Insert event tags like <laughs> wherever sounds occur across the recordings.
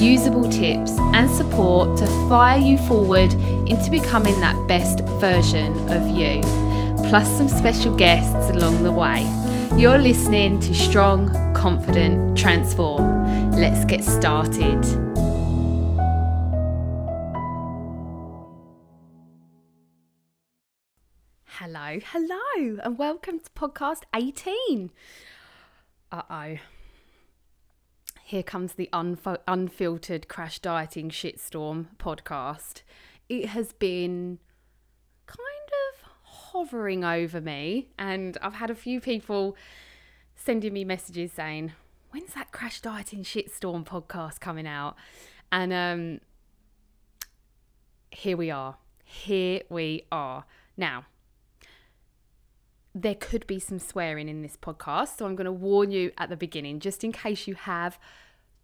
usable tips, and support to fire you forward into becoming that best version of you, plus some special guests along the way. You're listening to Strong, Confident, Transform. Let's get started. Hello, hello, and welcome to podcast 18. Uh oh. Here comes the unf- unfiltered crash dieting shitstorm podcast. It has been kind of hovering over me, and I've had a few people sending me messages saying, When's that crash dieting shitstorm podcast coming out? And um, here we are. Here we are. Now, there could be some swearing in this podcast. So I'm going to warn you at the beginning, just in case you have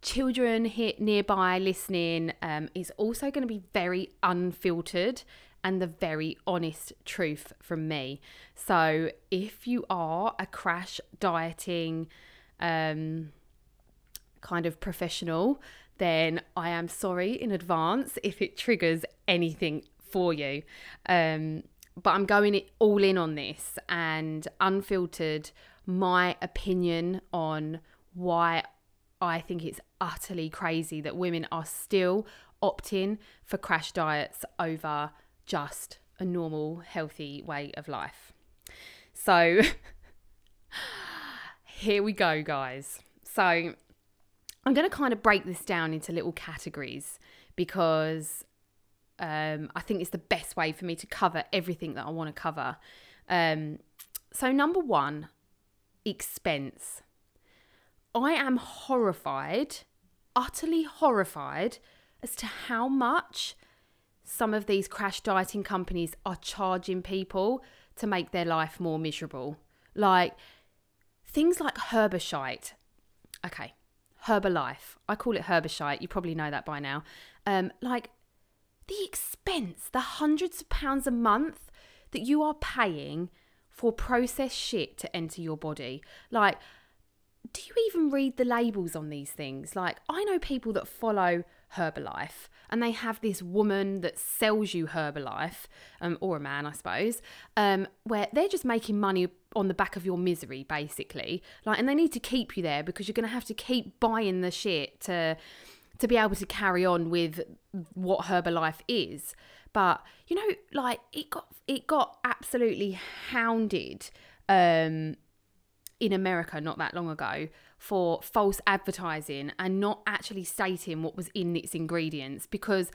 children here nearby listening. Um, also going to be very unfiltered and the very honest truth from me. So if you are a crash dieting um, kind of professional, then I am sorry in advance if it triggers anything for you. Um, but I'm going all in on this and unfiltered my opinion on why I think it's utterly crazy that women are still opting for crash diets over just a normal, healthy way of life. So, <laughs> here we go, guys. So, I'm going to kind of break this down into little categories because um, I think it's the best way for me to cover everything that I want to cover. Um, so, number one, expense. I am horrified, utterly horrified, as to how much some of these crash dieting companies are charging people to make their life more miserable. Like things like Herbashite. Okay, Herbalife. I call it Herbashite. You probably know that by now. Um, like the expense, the hundreds of pounds a month that you are paying for processed shit to enter your body. Like, do you even read the labels on these things? Like, I know people that follow Herbalife and they have this woman that sells you Herbalife, um, or a man, I suppose, um, where they're just making money on the back of your misery, basically. Like, and they need to keep you there because you're going to have to keep buying the shit to to be able to carry on with what Herbalife is. But you know, like it got it got absolutely hounded um, in America not that long ago for false advertising and not actually stating what was in its ingredients because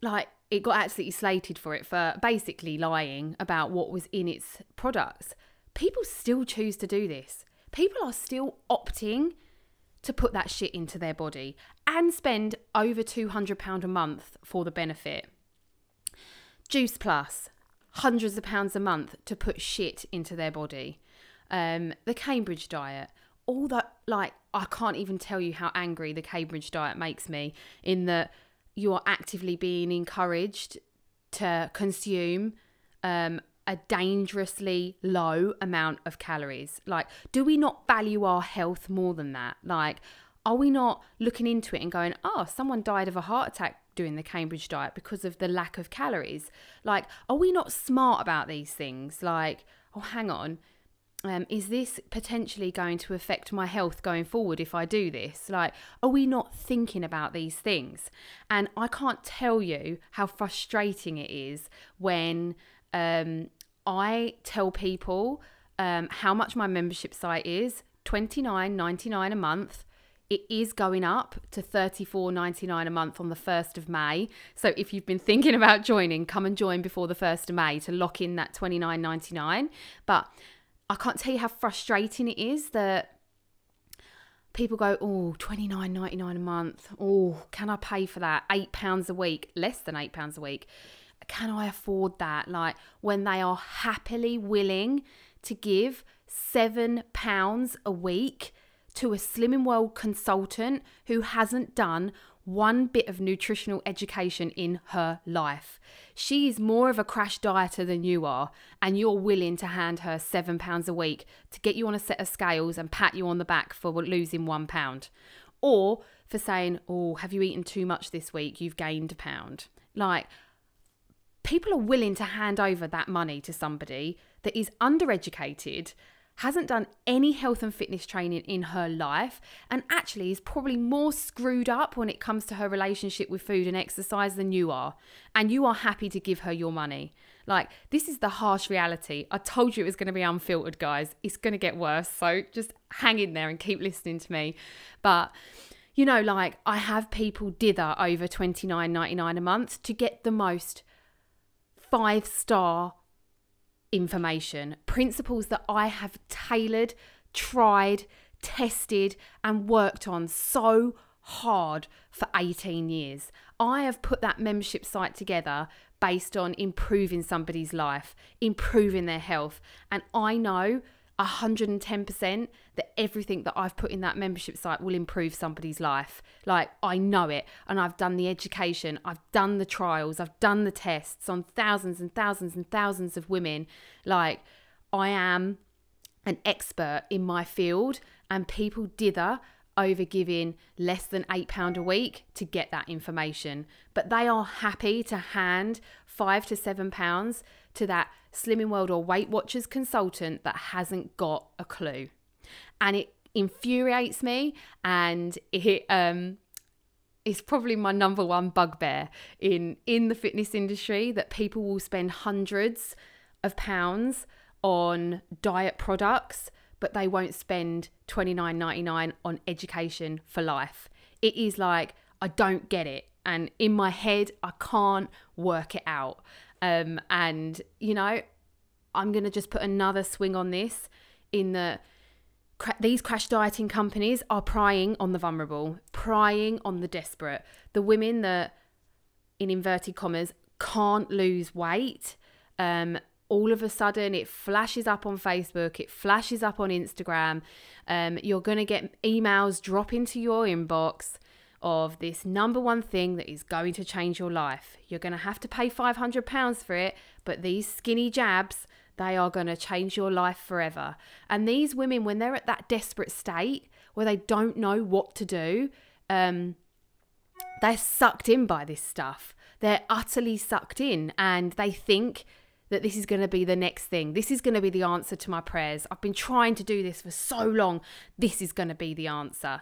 like it got absolutely slated for it for basically lying about what was in its products. People still choose to do this. People are still opting to put that shit into their body and spend over £200 a month for the benefit. Juice Plus, hundreds of pounds a month to put shit into their body. Um, the Cambridge diet, all that, like, I can't even tell you how angry the Cambridge diet makes me in that you are actively being encouraged to consume um, a dangerously low amount of calories. Like, do we not value our health more than that? Like, are we not looking into it and going, oh, someone died of a heart attack doing the Cambridge diet because of the lack of calories? Like, are we not smart about these things? Like, oh, hang on. Um, is this potentially going to affect my health going forward if I do this? Like, are we not thinking about these things? And I can't tell you how frustrating it is when um, I tell people um, how much my membership site is twenty nine ninety nine a month. It is going up to thirty four ninety nine a month on the 1st of May. So if you've been thinking about joining, come and join before the 1st of May to lock in that twenty nine ninety nine. But I can't tell you how frustrating it is that people go, oh, twenty nine ninety nine a month. Oh, can I pay for that? £8 a week, less than £8 a week can I afford that? Like when they are happily willing to give seven pounds a week to a Slimming World consultant who hasn't done one bit of nutritional education in her life. She is more of a crash dieter than you are, and you're willing to hand her seven pounds a week to get you on a set of scales and pat you on the back for losing one pound. Or for saying, Oh, have you eaten too much this week? You've gained a pound. Like, people are willing to hand over that money to somebody that is undereducated hasn't done any health and fitness training in her life, and actually is probably more screwed up when it comes to her relationship with food and exercise than you are. And you are happy to give her your money. Like, this is the harsh reality. I told you it was going to be unfiltered, guys. It's going to get worse. So just hang in there and keep listening to me. But, you know, like, I have people dither over twenty nine ninety nine a month to get the most five star information, principles that I have tailored, tried, tested, and worked on so hard for 18 years. I have put that membership site together based on improving somebody's life, improving their health. And I know 110% that everything that I've put in that membership site will improve somebody's life. Like, I know it. And I've done the education, I've done the trials, I've done the tests on thousands and thousands and thousands of women. Like, I am an expert in my field, and people dither over giving less than £8 a week to get that information. But they are happy to hand five to seven pounds to that Slimming World or Weight Watchers consultant that hasn't got a clue. And it infuriates me and it um it's probably my number one bugbear in in the fitness industry that people will spend hundreds of pounds on diet products but they won't spend 29.99 on education for life. It is like i don't get it. And in my head i can't work it out um, and, you know, I'm going to just put another swing on this in the these crash dieting companies are prying on the vulnerable, prying on the desperate, the women that, in inverted commas, can't lose weight. Um, all of a sudden, it flashes up on Facebook, it flashes up on Instagram. Um, you're going to get emails drop into your inbox of this number one thing that is going to change your life. You're going to have to pay £500 for it, but these skinny jabs, they are going to change your life forever. And these women, when they're at that desperate state where they don't know what to do, um, they're sucked in by this stuff. They're utterly sucked in and they think that this is going to be the next thing. This is going to be the answer to my prayers. I've been trying to do this for so long. This is going to be the answer.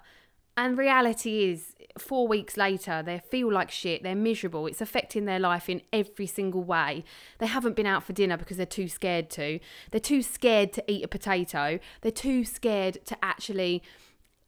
And reality is, four weeks later, they feel like shit, they're miserable, it's affecting their life in every single way. They haven't been out for dinner because they're too scared to. They're too scared to eat a potato. They're too scared to actually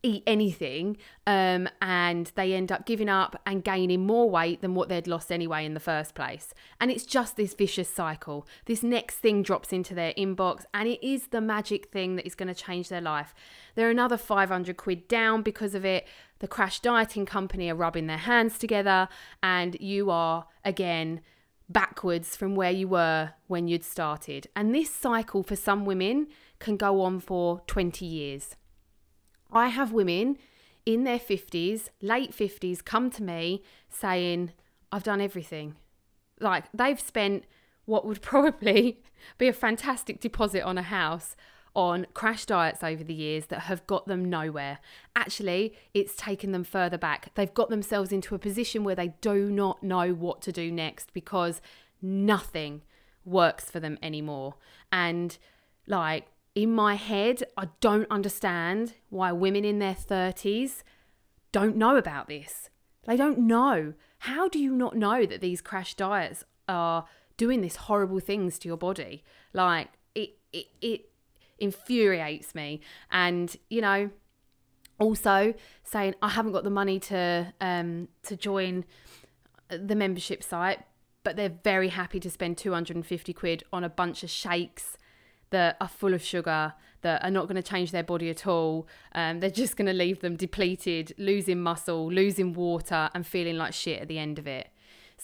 eat anything um, and they end up giving up and gaining more weight than what they'd lost anyway in the first place. And it's just this vicious cycle. This next thing drops into their inbox and it is the magic thing that is going to change their life. They're another 500 quid down because of it. The crash dieting company are rubbing their hands together and you are again backwards from where you were when you'd started. And this cycle for some women can go on for 20 years. I have women in their 50s, late 50s, come to me saying, I've done everything. Like they've spent what would <laughs> probably be a fantastic deposit on a house on crash diets over the years that have got them nowhere. Actually, it's taken them further back. They've got themselves into a position where they do not know what to do next because nothing works for them anymore. And like in my head, I don't understand why women in their 30s don't know about this. They don't know. How do you not know that these crash diets are doing this horrible things to your body? Like it it, it infuriates me. And, you know, also saying I haven't got the money to um to join the membership site, but they're very happy to spend 250 quid on a bunch of shakes that are full of sugar, that are not going to change their body at all. Um, they're just going to leave them depleted, losing muscle, losing water, and feeling like shit at the end of it.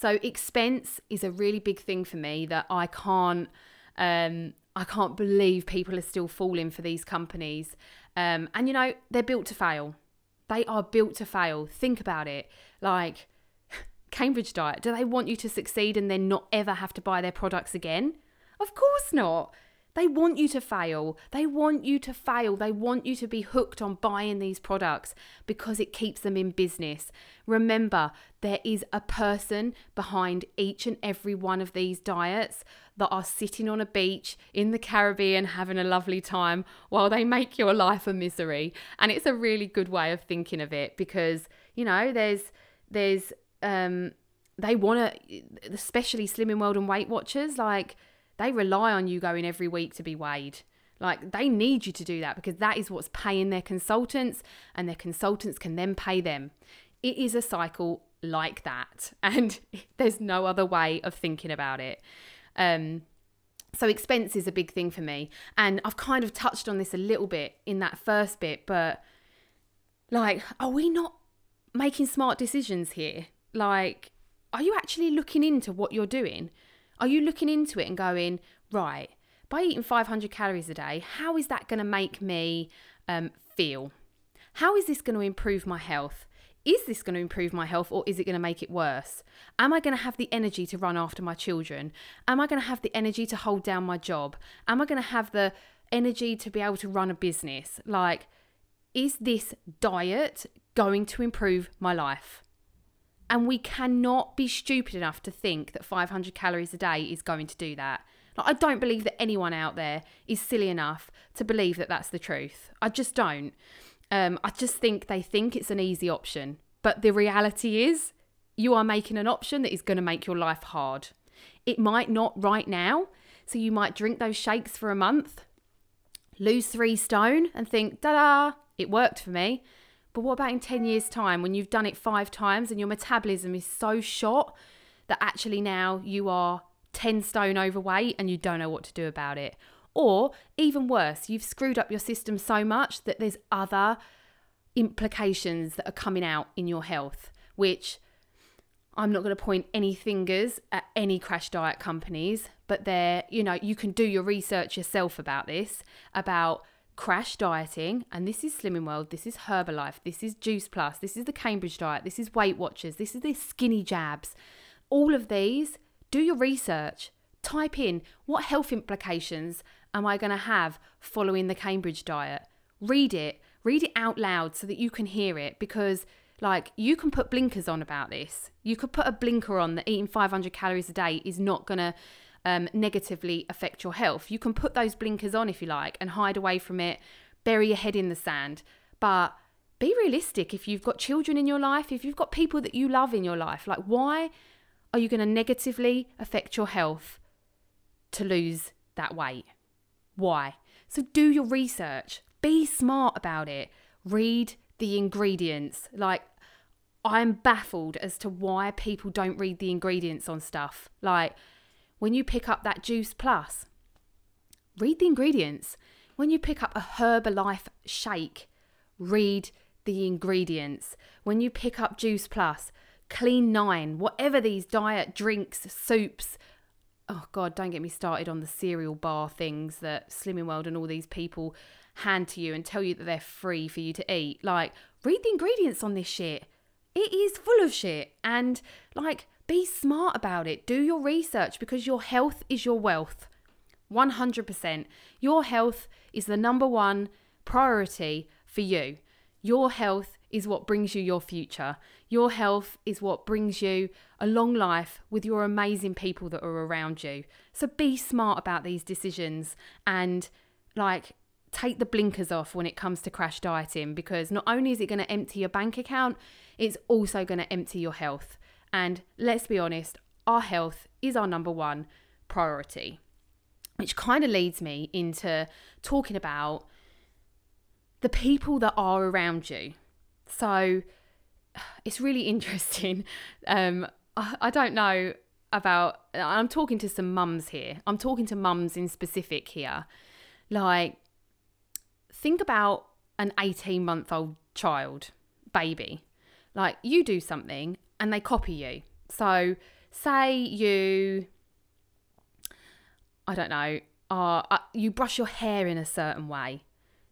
So expense is a really big thing for me that I can't um I can't believe people are still falling for these companies. Um and you know, they're built to fail. They are built to fail. Think about it. Like <sighs> Cambridge Diet, do they want you to succeed and then not ever have to buy their products again? Of course not. They want you to fail. They want you to fail. They want you to be hooked on buying these products because it keeps them in business. Remember, there is a person behind each and every one of these diets that are sitting on a beach in the Caribbean having a lovely time while they make your life a misery. And it's a really good way of thinking of it because, you know, there's there's um they want to especially slimming world and weight watchers like they rely on you going every week to be weighed. Like they need you to do that because that is what's paying their consultants, and their consultants can then pay them. It is a cycle like that, <laughs> and there's no other way of thinking about it. Um, so expense is a big thing for me, and I've kind of touched on this a little bit in that first bit, but like, are we not making smart decisions here? Like, are you actually looking into what you're doing? Are you looking into it and going, right, by eating 500 calories a day, how is that going to make me um, feel? How is this going to improve my health? Is this going to improve my health or is it going to make it worse? Am I going to have the energy to run after my children? Am I going to have the energy to hold down my job? Am I going to have the energy to be able to run a business? Like, is this diet going to improve my life? And we cannot be stupid enough to think that 500 calories a day is going to do that. Like, I don't believe that anyone out there is silly enough to believe that that's the truth. I just don't. Um, I just think they think it's an easy option. But the reality is, you are making an option that is going to make your life hard. It might not right now. So you might drink those shakes for a month, lose three stone, and think, da da, it worked for me. But what about in 10 years' time when you've done it five times and your metabolism is so shot that actually now you are 10 stone overweight and you don't know what to do about it? Or even worse, you've screwed up your system so much that there's other implications that are coming out in your health, which I'm not going to point any fingers at any crash diet companies, but there, you know, you can do your research yourself about this, about crash dieting, and this is Slimming World, this is Herbalife, this is Juice Plus, this is the Cambridge Diet, this is Weight Watchers, this is the Skinny Jabs. All of these, do your research. Type in what health implications am I going to have following the Cambridge Diet? Read it, read it out loud so that you can hear it because like you can put blinkers on about this. You could put a blinker on that eating 500 calories a day is not going to um, negatively affect your health. You can put those blinkers on if you like and hide away from it, bury your head in the sand. But be realistic if you've got children in your life, if you've got people that you love in your life. Like, why are you going to negatively affect your health to lose that weight? Why? So, do your research, be smart about it, read the ingredients. Like, I'm baffled as to why people don't read the ingredients on stuff. Like, when you pick up that Juice Plus, read the ingredients. When you pick up a Herbalife shake, read the ingredients. When you pick up Juice Plus, Clean Nine, whatever these diet drinks, soups, oh God, don't get me started on the cereal bar things that Slimming World and all these people hand to you and tell you that they're free for you to eat. Like, read the ingredients on this shit. It is full of shit. And, like, be smart about it. Do your research because your health is your wealth. 100%. Your health is the number one priority for you. Your health is what brings you your future. Your health is what brings you a long life with your amazing people that are around you. So be smart about these decisions and like take the blinkers off when it comes to crash dieting because not only is it going to empty your bank account, it's also going to empty your health. And let's be honest, our health is our number one priority, which kind of leads me into talking about the people that are around you. So <sighs> it's really interesting. <laughs> Um, I, I don't know about, I'm talking to some mums here. I'm talking to mums in specific here. Like, think about an 18 month old child, baby. Like, you do something and they copy you. So, say you, I don't know, are uh, you brush your hair in a certain way,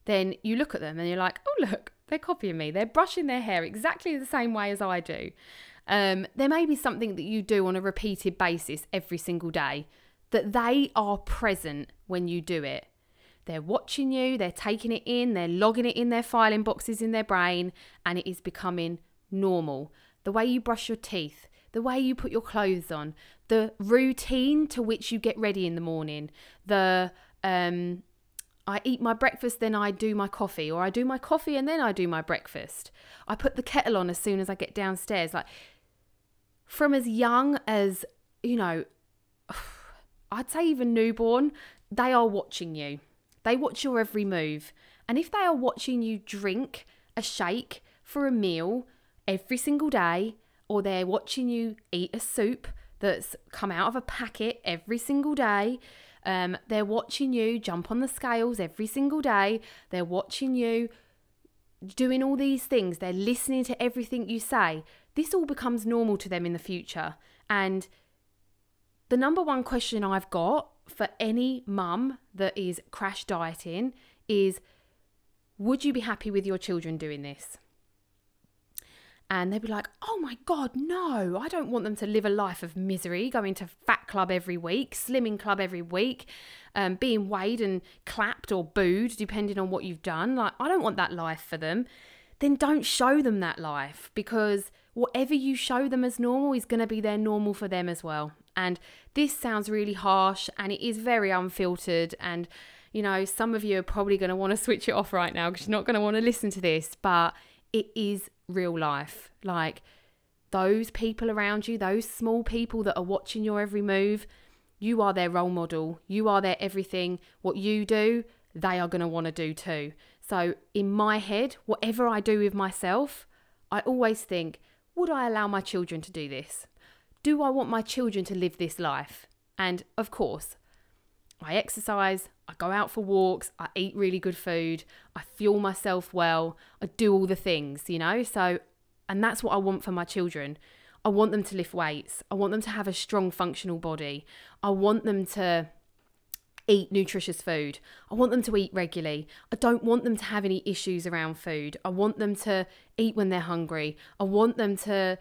then you look at them and you're like, oh look, they're copying me. They're brushing their hair exactly the same way as I do. Um, there may be something that you do on a repeated basis every single day that they are present when you do it. They're watching you, they're taking it in, they're logging it in their filing boxes in their brain, and it is becoming normal. The way you brush your teeth, the way you put your clothes on, the routine to which you get ready in the morning, the um, I eat my breakfast, then I do my coffee, or I do my coffee and then I do my breakfast. I put the kettle on as soon as I get downstairs. Like from as young as, you know, <sighs> I'd say even newborn, they are watching you. They watch your every move. And if they are watching you drink a shake for a meal every single day, or they're watching you eat a soup that's come out of a packet every single day, um, they're watching you jump on the scales every single day, they're watching you doing all these things, they're listening to everything you say. This all becomes normal to them in the future. And the number one question I've got for any mum that is crash dieting is would you be happy with your children doing this? And they'd be like, oh my God, no, I don't want them to live a life of misery, going to fat club every week, slimming club every week, um, being weighed and clapped or booed, depending on what you've done. Like, I don't want that life for them. Then don't show them that life because whatever you show them as normal is going to be their normal for them as well. And this sounds really harsh and it is very unfiltered. And, you know, some of you are probably going to want to switch it off right now because you're not going to want to listen to this, but it is real life. Like those people around you, those small people that are watching your every move, you are their role model. You are their everything. What you do, they are going to want to do too. So, in my head, whatever I do with myself, I always think, would I allow my children to do this? do I want my children to live this life? And of course, I exercise, I go out for walks, I eat really good food, I fuel myself well, I do all the things, you know? So, and that's what I want for my children. I want them to lift weights. I want them to have a strong, functional body. I want them to eat nutritious food. I want them to eat regularly. I don't want them to have any issues around food. I want them to eat when they're hungry. I want them to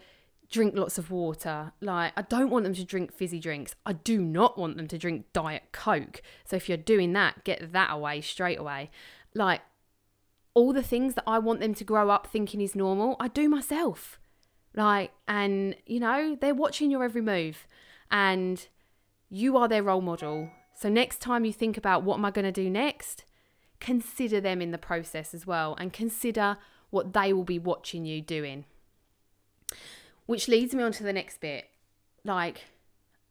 drink lots of water. Like, I don't want them to drink fizzy drinks. I do not want them to drink Diet Coke. So, if you're doing that, get that away straight away. Like, all the things that I want them to grow up thinking is normal, I do myself. Like, and you know, they're watching your every move and you are their role model. So, next time you think about what am I going to do next, consider them in the process as well and consider what they will be watching you doing. Which leads me on to the next bit. Like,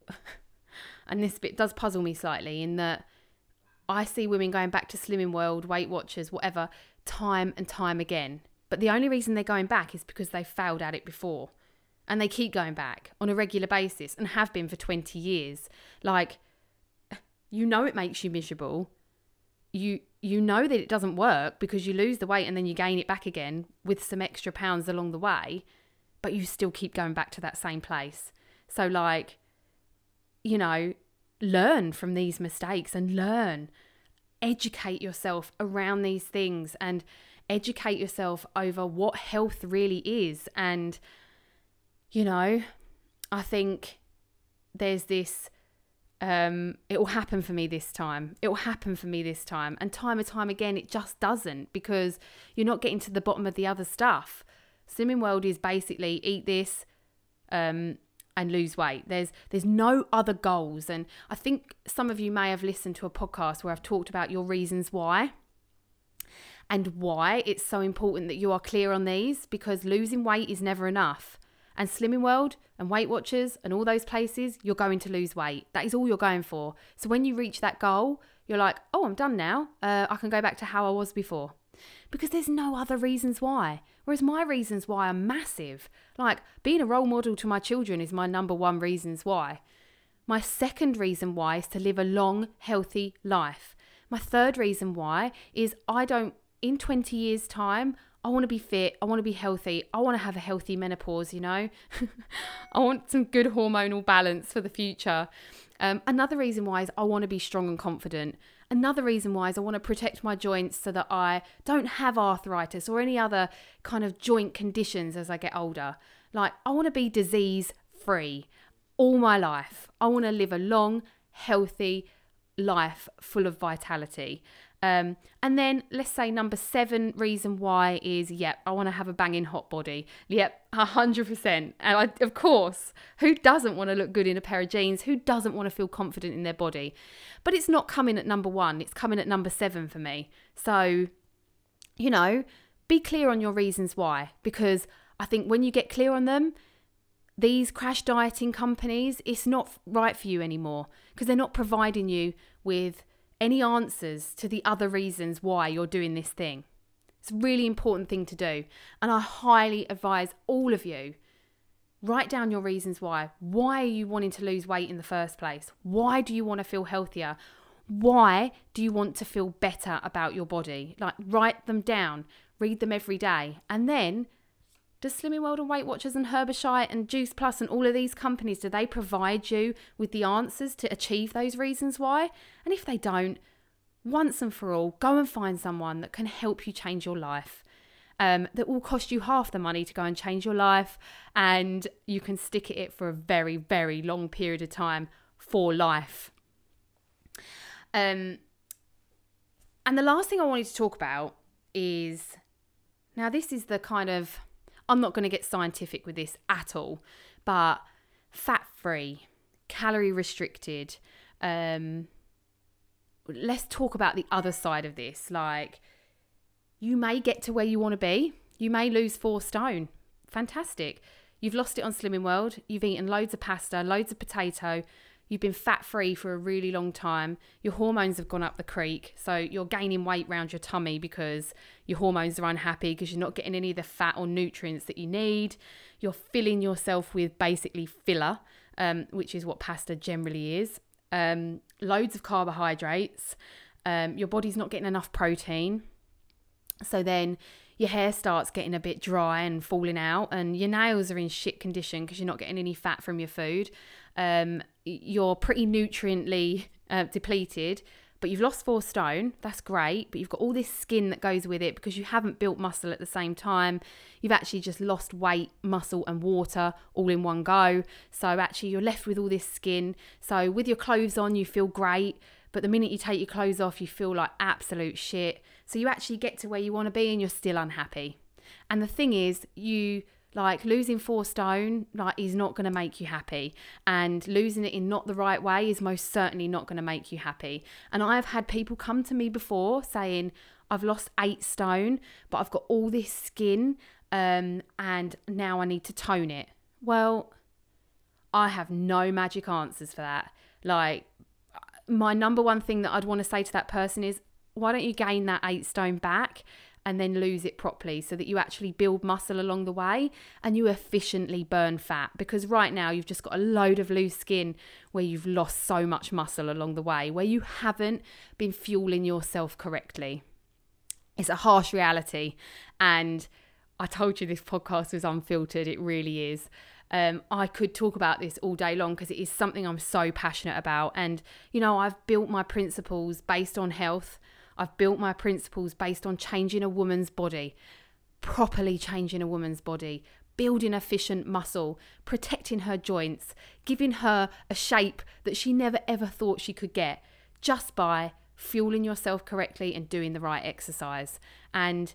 <laughs> and this bit does puzzle me slightly in that I see women going back to Slimming World, Weight Watchers, whatever, time and time again. But the only reason they're going back is because they failed at it before. And they keep going back on a regular basis and have been for 20 years. Like, you know it makes you miserable. You you know that it doesn't work because you lose the weight and then you gain it back again with some extra pounds along the way but you still keep going back to that same place. So, like, you know, learn from these mistakes and learn, educate yourself around these things and educate yourself over what health really is. And, you know, I think there's this um, it will happen for me this time. It will happen for me this time. And time and time again, it just doesn't because you're not getting to the bottom of the other stuff. Slimming World is basically eat this um, and lose weight. There's there's no other goals, and I think some of you may have listened to a podcast where I've talked about your reasons why and why it's so important that you are clear on these because losing weight is never enough. And Slimming World and Weight Watchers and all those places, you're going to lose weight. That is all you're going for. So when you reach that goal, you're like, oh, I'm done now. Uh, I can go back to how I was before because there's no other reasons why. Whereas my reasons why are massive. Like being a role model to my children is my number one reasons why. My second reason why is to live a long, healthy life. My third reason why is I don't, in 20 years' time, I want to be fit. I want to be healthy. I want to have a healthy menopause, you know? <laughs> I want some good hormonal balance for the future. Um, another reason why is I want to be strong and confident. Another reason why is I want to protect my joints so that I don't have arthritis or any other kind of joint conditions as I get older. Like, I want to be disease free all my life. I want to live a long, healthy life full of vitality. Um, and then let's say number seven reason why is yep, I want to have a banging hot body. Yep, hundred percent. And I, of course, who doesn't want to look good in a pair of jeans? Who doesn't want to feel confident in their body? But it's not coming at number one. It's coming at number seven for me. So, you know, be clear on your reasons why, because I think when you get clear on them, these crash dieting companies, it's not right for you anymore because they're not providing you with any answers to the other reasons why you're doing this thing. It's a really important thing to do. And I highly advise all of you write down your reasons why. Why are you wanting to lose weight in the first place? Why do you want to feel healthier? Why do you want to feel better about your body? Like, write them down, read them every day, and then does Slimming World and Weight Watchers and Herbashite and Juice Plus and all of these companies, do they provide you with the answers to achieve those reasons why? And if they don't, once and for all, go and find someone that can help you change your life. Um, that will cost you half the money to go and change your life, and you can stick at it for a very, very long period of time for life. Um, and the last thing I wanted to talk about is now, this is the kind of I'm not going to get scientific with this at all, but fat free, calorie restricted. Um, let's talk about the other side of this. Like, you may get to where you want to be, you may lose four stone. Fantastic. You've lost it on Slimming World, you've eaten loads of pasta, loads of potato, you've been fat free for a really long time, your hormones have gone up the creek, so you're gaining weight around your tummy because your hormones are unhappy because you're not getting any of the fat or nutrients that you need. You're filling yourself with basically filler, um, which is what pasta generally is. Um, loads of carbohydrates. Um, your body's not getting enough protein. So then your hair starts getting a bit dry and falling out, and your nails are in shit condition because you're not getting any fat from your food. Um, you're pretty nutriently uh, depleted, but you've lost four stone. That's great, but you've got all this skin that goes with it because you haven't built muscle at the same time. You've actually just lost weight, muscle, and water all in one go. So actually, you're left with all this skin. So with your clothes on, you feel great. But the minute you take your clothes off, you feel like absolute shit. So you actually get to where you want to be and you're still unhappy. And the thing is, you like losing four stone like is not going to make you happy. And losing it in not the right way is most certainly not going to make you happy. And i've had people come to me before saying i've lost eight stone but i've got all this skin um, and now i need to tone it. Well i have no magic answers for that. Like my number one thing that i'd want to say to that person is why don't you gain that eight stone back and then lose it properly so that you actually build muscle along the way and you efficiently burn fat because right now you've just got a load of loose skin where you've lost so much muscle along the way where you haven't been fueling yourself correctly. It's a harsh reality and I told you this podcast was unfiltered, it really is. Um, I could talk about this all day long because it is something I'm so passionate about. And, you know, I've built my principles based on health I've built my principles based on changing a woman's body, properly changing a woman's body, building efficient muscle, protecting her joints, giving her a shape that she never ever thought she could get just by fueling yourself correctly and doing the right exercise. And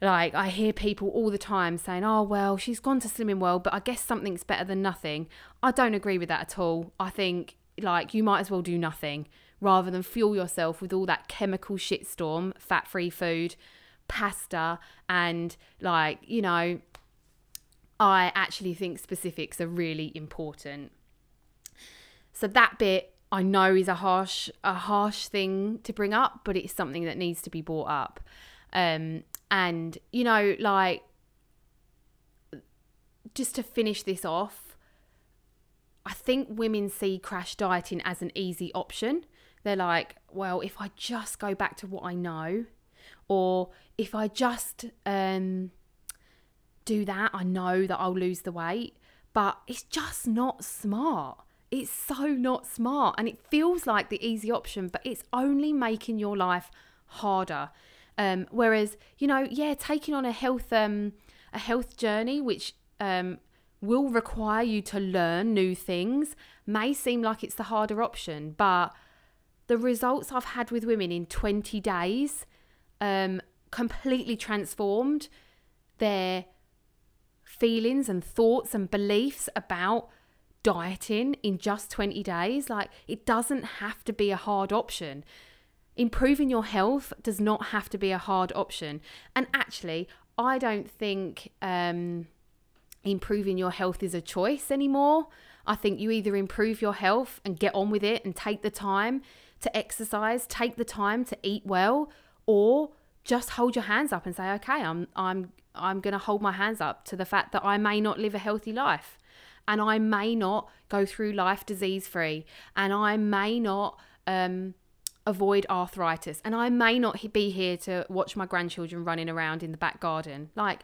like I hear people all the time saying, "Oh well, she's gone to Slimming World, but I guess something's better than nothing." I don't agree with that at all. I think like you might as well do nothing rather than fuel yourself with all that chemical shitstorm, fat free food, pasta, and like, you know, I actually think specifics are really important. So that bit I know is a harsh a harsh thing to bring up, but it's something that needs to be brought up. Um, and you know, like just to finish this off, I think women see crash dieting as an easy option they're like, well, if I just go back to what I know or if I just um, do that, I know that I'll lose the weight. But it's just not smart. It's so not smart. And it feels like the easy option, but it's only making your life harder. Um, whereas, you know, yeah, taking on a health um, a health journey, which um, will require you to learn new things, may seem like it's the harder option, but the results I've had with women in 20 days um, completely transformed their feelings and thoughts and beliefs about dieting in just 20 days. Like, it doesn't have to be a hard option. Improving your health does not have to be a hard option. And actually, I don't think um, improving your health is a choice anymore. I think you either improve your health and get on with it and take the time to exercise, take the time to eat well, or just hold your hands up and say, okay, I'm I'm I'm going to hold my hands up to the fact that I may not live a healthy life and I may not go through life disease free and I may not um, avoid arthritis and I may not be here to watch my grandchildren running around in the back garden. Like,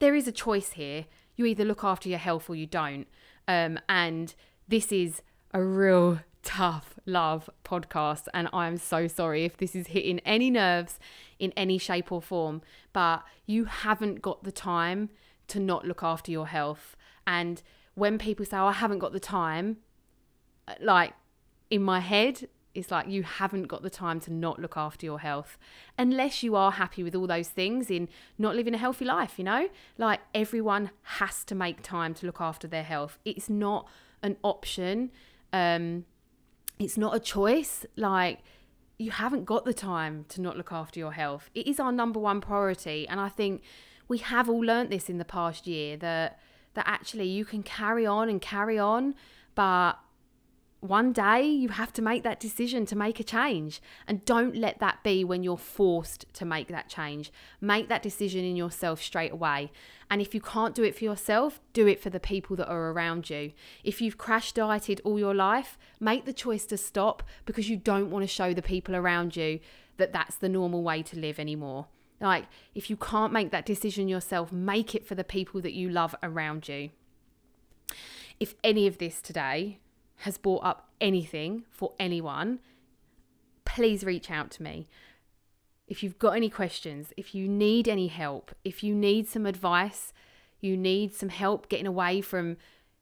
there is a choice here. You either look after your health or you don't. Um, and this is a real tough love podcast. And I'm so sorry if this is hitting any nerves in any shape or form, but you haven't got the time to not look after your health. And when people say, oh, I haven't got the time, like in my head, it's like you haven't got the time to not look after your health unless you are happy with all those things in not living a healthy life, you know? Like everyone has to make time to look after their health. It's not an option. Um, it's not a choice. Like, you haven't got the time to not look after your health. It is our number one priority. And I think we have all learnt this in the past year that that actually you can carry on and carry on, but one day you have to make that decision to make a change. And don't let that be when you're forced to make that change. Make that decision in yourself straight away. And if you can't do it for yourself, do it for the people that are around you. If you've crash dieted all your life, make the choice to stop because you don't want to show the people around you that that's the normal way to live anymore. Like, if you can't make that decision yourself, make it for the people that you love around you. If any of this today has brought up anything for anyone, please reach out to me. If you've got any questions, if you need any help, if you need some advice, you need some help getting away from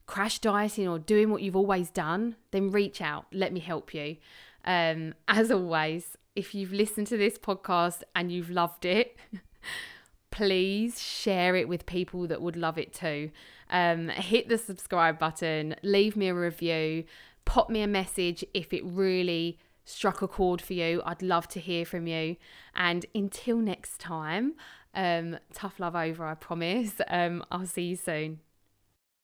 crash dieting or doing what you've always done, then reach out. Let me help you. Um, as always, if you've listened to this podcast and you've loved it, <laughs> please share it with people that would love it too. Um, hit the subscribe button, leave me a review, pop me a message if it really struck a chord for you. I'd love to hear from you. And until next time, um, tough love over, I promise. <laughs> Um, I'll see you soon.